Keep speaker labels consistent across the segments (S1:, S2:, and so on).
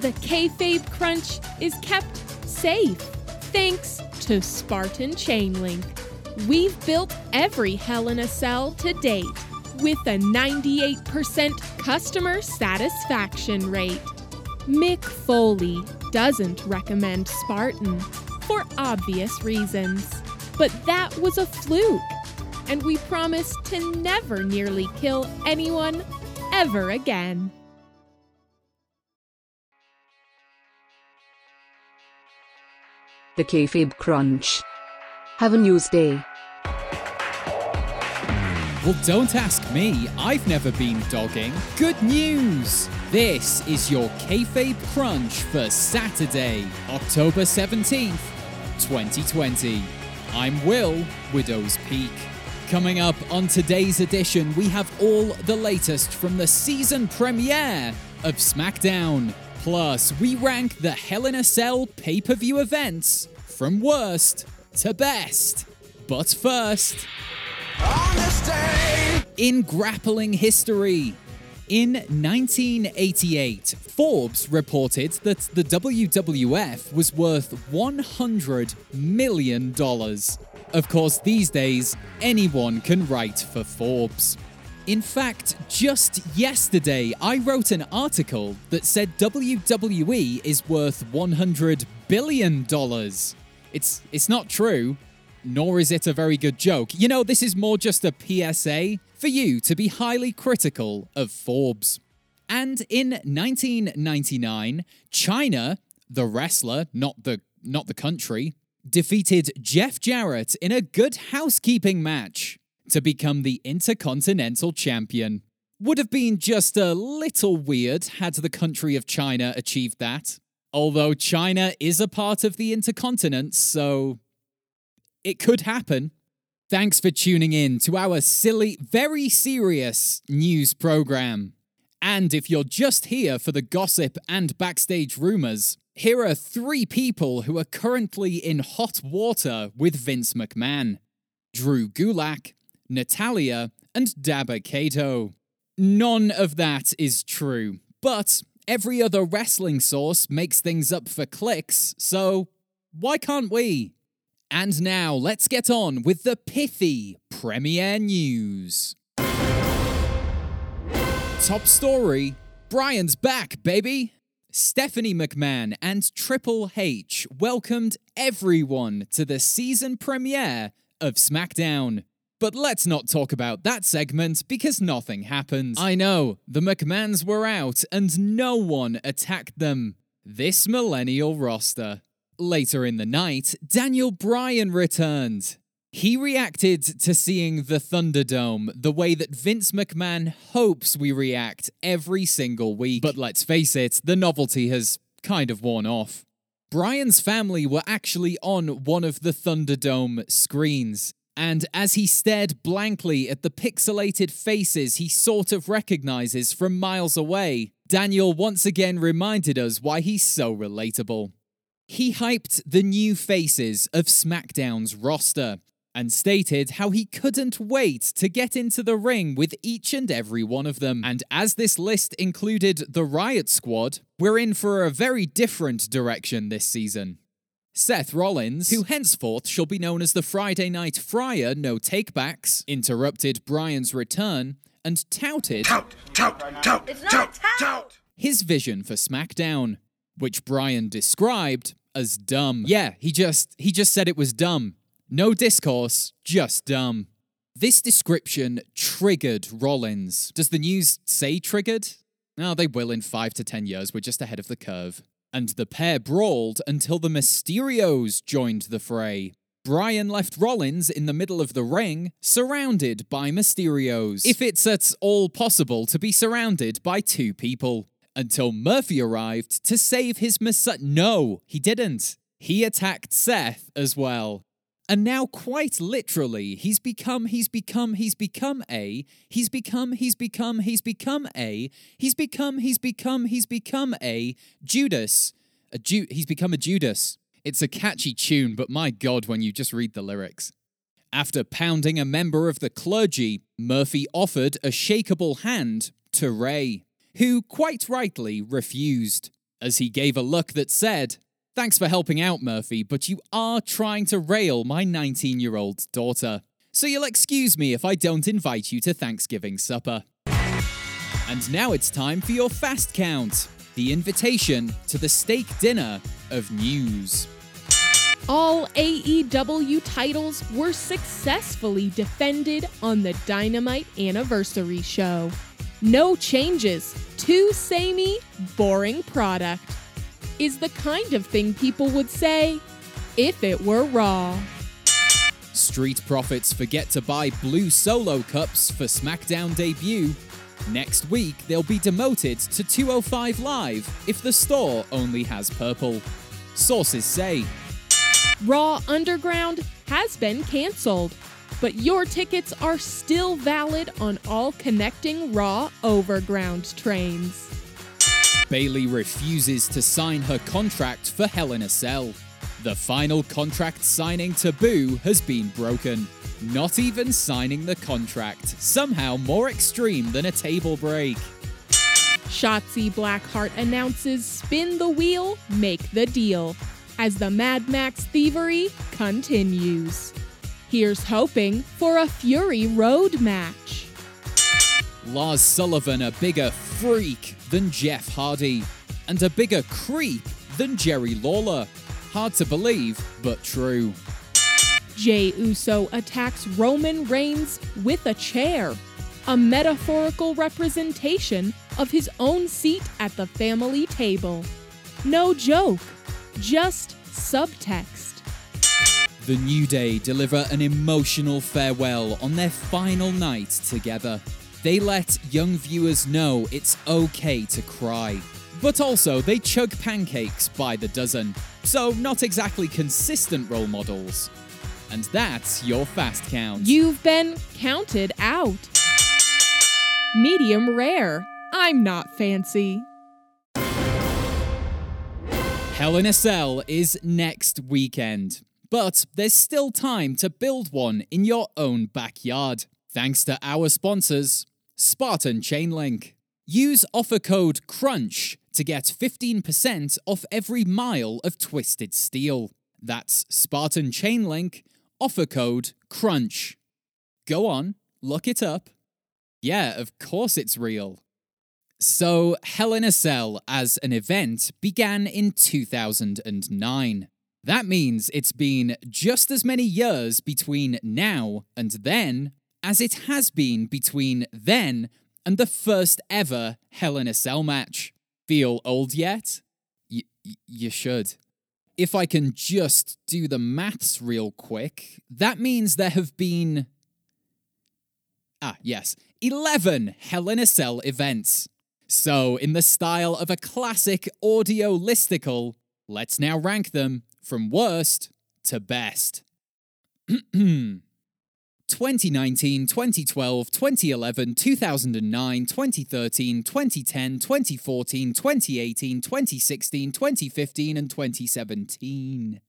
S1: the kayfabe crunch is kept safe thanks to Spartan Chainlink. We've built every Hell in a Cell to date with a 98% customer satisfaction rate. Mick Foley doesn't recommend Spartan for obvious reasons, but that was a fluke, and we promise to never nearly kill anyone ever again.
S2: The Kayfabe Crunch. Have a news day.
S3: Well, don't ask me. I've never been dogging. Good news! This is your Kayfabe Crunch for Saturday, October 17th, 2020. I'm Will, Widow's Peak. Coming up on today's edition, we have all the latest from the season premiere of SmackDown. Plus, we rank the Hell in a Cell pay per view events from worst to best. But first, in grappling history, in 1988, Forbes reported that the WWF was worth $100 million. Of course, these days, anyone can write for Forbes. In fact, just yesterday, I wrote an article that said WWE is worth $100 billion. It's, it's not true, nor is it a very good joke. You know, this is more just a PSA for you to be highly critical of Forbes. And in 1999, Chyna, the wrestler, not the not the country, defeated Jeff Jarrett in a good housekeeping match to become the Intercontinental Champion. Would have been just a little weird had the country of China achieved that. Although China is a part of the Intercontinent, so it could happen. Thanks for tuning in to our silly, very serious news program. And if you're just here for the gossip and backstage rumors, here are three people who are currently in hot water with Vince McMahon Drew Gulak, Natalya, and Dabba Kato. None of that is true, but every other wrestling source makes things up for clicks, so why can't we? And now let's get on with the pithy premiere news. Top story Bryan's back, baby! Stephanie McMahon and Triple H welcomed everyone to the season premiere of SmackDown. But let's not talk about that segment because nothing happened. I know, the McMahons were out and no one attacked them. This millennial roster. Later in the night, Daniel Bryan returned. He reacted to seeing the Thunderdome the way that Vince McMahon hopes we react every single week. But let's face it, the novelty has kind of worn off. Bryan's family were actually on one of the Thunderdome screens, and as he stared blankly at the pixelated faces he sort of recognizes from miles away, Daniel once again reminded us why he's so relatable. He hyped the new faces of SmackDown's roster and stated how he couldn't wait to get into the ring with each and every one of them. And as this list included the Riot Squad, we're in for a very different direction this season. Seth Rollins, who henceforth shall be known as the Friday Night Friar No Takebacks, interrupted Bryan's return and touted
S4: Tout, tout, tout, tout, tout.
S3: his vision for SmackDown, which Bryan described as dumb. Yeah, he just he just said it was dumb. No discourse, just dumb. This description triggered Rollins. Does the news say triggered? No, they will in 5 to 10 years. We're just ahead of the curve. And the pair brawled until the Mysterios joined the fray. Bryan left Rollins in the middle of the ring, surrounded by Mysterios. If it's at all possible to be surrounded by two people until Murphy arrived to save his Messiah. No, he didn't. He attacked Seth as well. And now, quite literally, he's become, he's become, he's become a, he's become, he's become, he's become a, he's become, he's become, he's become a Judas. A Ju- he's become a Judas. It's a catchy tune, but my god, when you just read the lyrics. After pounding a member of the clergy, Murphy offered a shakeable hand to Rey who quite rightly refused. as he gave a look that said, Thanks for helping out, Murphy, but you are trying to rail my 19 year old daughter. So you'll excuse me if I don't invite you to Thanksgiving supper. And now it's time for your fast count the invitation to the steak dinner of news.
S1: All AEW titles were successfully defended on the Dynamite Anniversary Show. No changes, too samey, boring product. Is the kind of thing people would say if it were Raw.
S3: Street Profits forget to buy blue solo cups for SmackDown debut. Next week, they'll be demoted to 205 Live if the store only has purple. Sources say.
S1: Raw Underground has been cancelled, but your tickets are still valid on all connecting Raw Overground trains.
S3: Bayley refuses to sign her contract for Hell in a Cell. The final contract signing taboo has been broken. Not even signing the contract, somehow more extreme than a table break.
S1: Shotzi Blackheart announces Spin the Wheel, Make the Deal as the Mad Max thievery continues. Here's hoping for a Fury Road match.
S3: Lars Sullivan a bigger freak than Jeff Hardy, and a bigger creep than Jerry Lawler. Hard to believe, but true.
S1: Jey Uso attacks Roman Reigns with a chair, a metaphorical representation of his own seat at the family table. No joke, just subtext.
S3: The New Day deliver an emotional farewell on their final night together. They let young viewers know it's okay to cry. But also, they chug pancakes by the dozen. So, not exactly consistent role models. And that's your fast count.
S1: You've been counted out. Medium rare. I'm not fancy.
S3: Hell in a Cell is next weekend. But there's still time to build one in your own backyard. Thanks to our sponsors, Spartan Chainlink. Use offer code CRUNCH to get 15% off every mile of twisted steel. That's Spartan Chainlink, offer code CRUNCH. Go on, look it up. Yeah, of course it's real. So, Hell in a Cell as an event began in 2009. That means it's been just as many years between now and then as it has been between then and the first ever Hell in a Cell match. Feel old yet? Y- y- you should. If I can just do the maths real quick, that means there have been. Ah, yes, 11 Hell in a Cell events. So, in the style of a classic audio listicle, let's now rank them from worst to best. 2019, 2012, 2011, 2009, 2013, 2010, 2014, 2018, 2016, 2015, and 2017.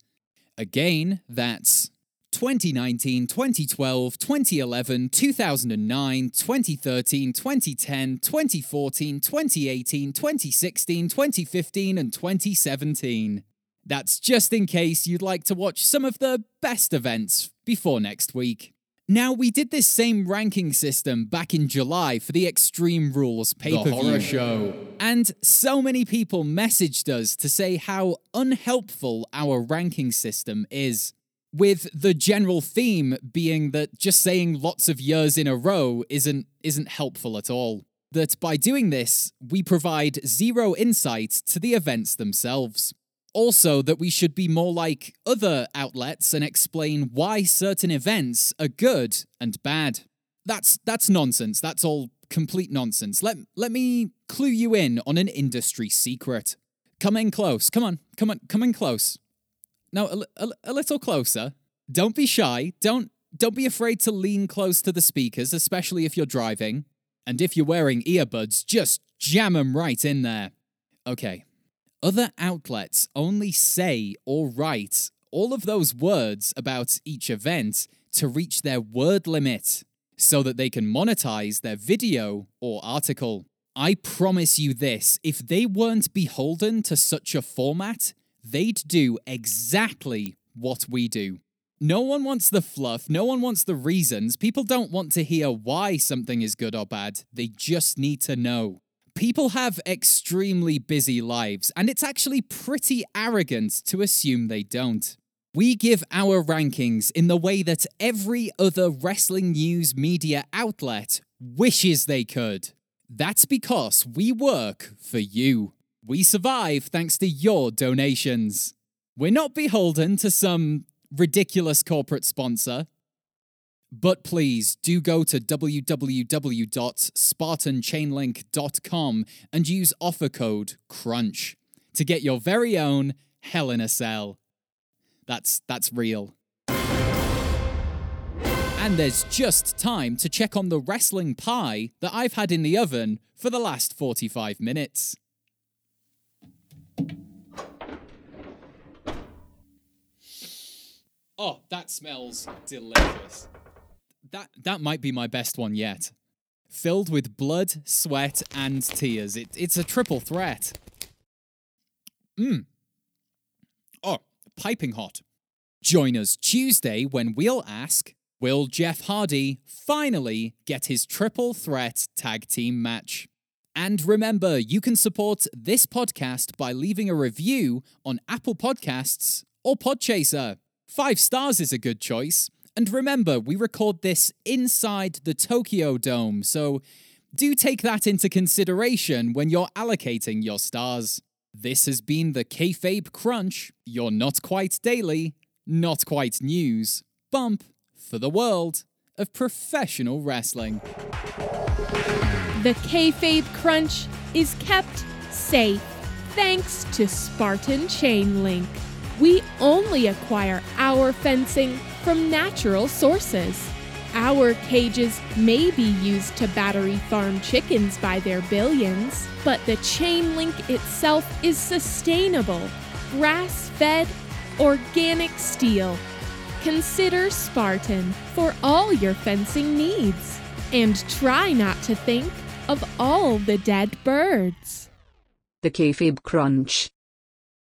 S3: Again, that's 2019, 2012, 2011, 2009, 2013, 2010, 2014, 2018, 2016, 2015, and 2017. That's just in case you'd like to watch some of the best events before next week. Now, we did this same ranking system back in July for the Extreme Rules pay per view
S5: show.
S3: and so many people messaged us to say how unhelpful our ranking system is. With the general theme being that just saying lots of years in a row isn't isn't helpful at all. That by doing this, we provide zero insight to the events themselves. Also, that we should be more like other outlets and explain why certain events are good and bad. That's that's nonsense. That's all complete nonsense. Let let me clue you in on an industry secret. Come in close. Come on. Come on. Come in close. Now, a, a, a little closer. Don't be shy. Don't don't be afraid to lean close to the speakers, especially if you're driving. And if you're wearing earbuds, just jam them right in there. Okay. Other outlets only say or write all of those words about each event to reach their word limit so that they can monetize their video or article. I promise you this if they weren't beholden to such a format, they'd do exactly what we do. No one wants the fluff, no one wants the reasons. People don't want to hear why something is good or bad, they just need to know. People have extremely busy lives, and it's actually pretty arrogant to assume they don't. We give our rankings in the way that every other wrestling news media outlet wishes they could. That's because we work for you. We survive thanks to your donations. We're not beholden to some ridiculous corporate sponsor. But please do go to www.spartanchainlink.com and use offer code CRUNCH to get your very own Hell in a Cell. That's that's real. And there's just time to check on the wrestling pie that I've had in the oven for the last 45 minutes. Oh, that smells delicious. That that might be my best one yet. Filled with blood, sweat, and tears. It, it's a triple threat. Mmm. Oh, piping hot. Join us Tuesday when we'll ask Will Jeff Hardy finally get his triple threat tag team match? And remember, you can support this podcast by leaving a review on Apple Podcasts or Podchaser. Five stars is a good choice. And remember, we record this inside the Tokyo Dome, so do take that into consideration when you're allocating your stars. This has been the Kayfabe Crunch, your not quite daily, not quite news bump for the world of professional wrestling.
S1: The Kayfabe Crunch is kept safe thanks to Spartan Chain Link. We only acquire our fencing from natural sources. Our cages may be used to battery farm chickens by their billions, but the chain link itself is sustainable, grass fed, organic steel. Consider Spartan for all your fencing needs. And try not to think of all the dead birds.
S2: The Kayfabe Crunch.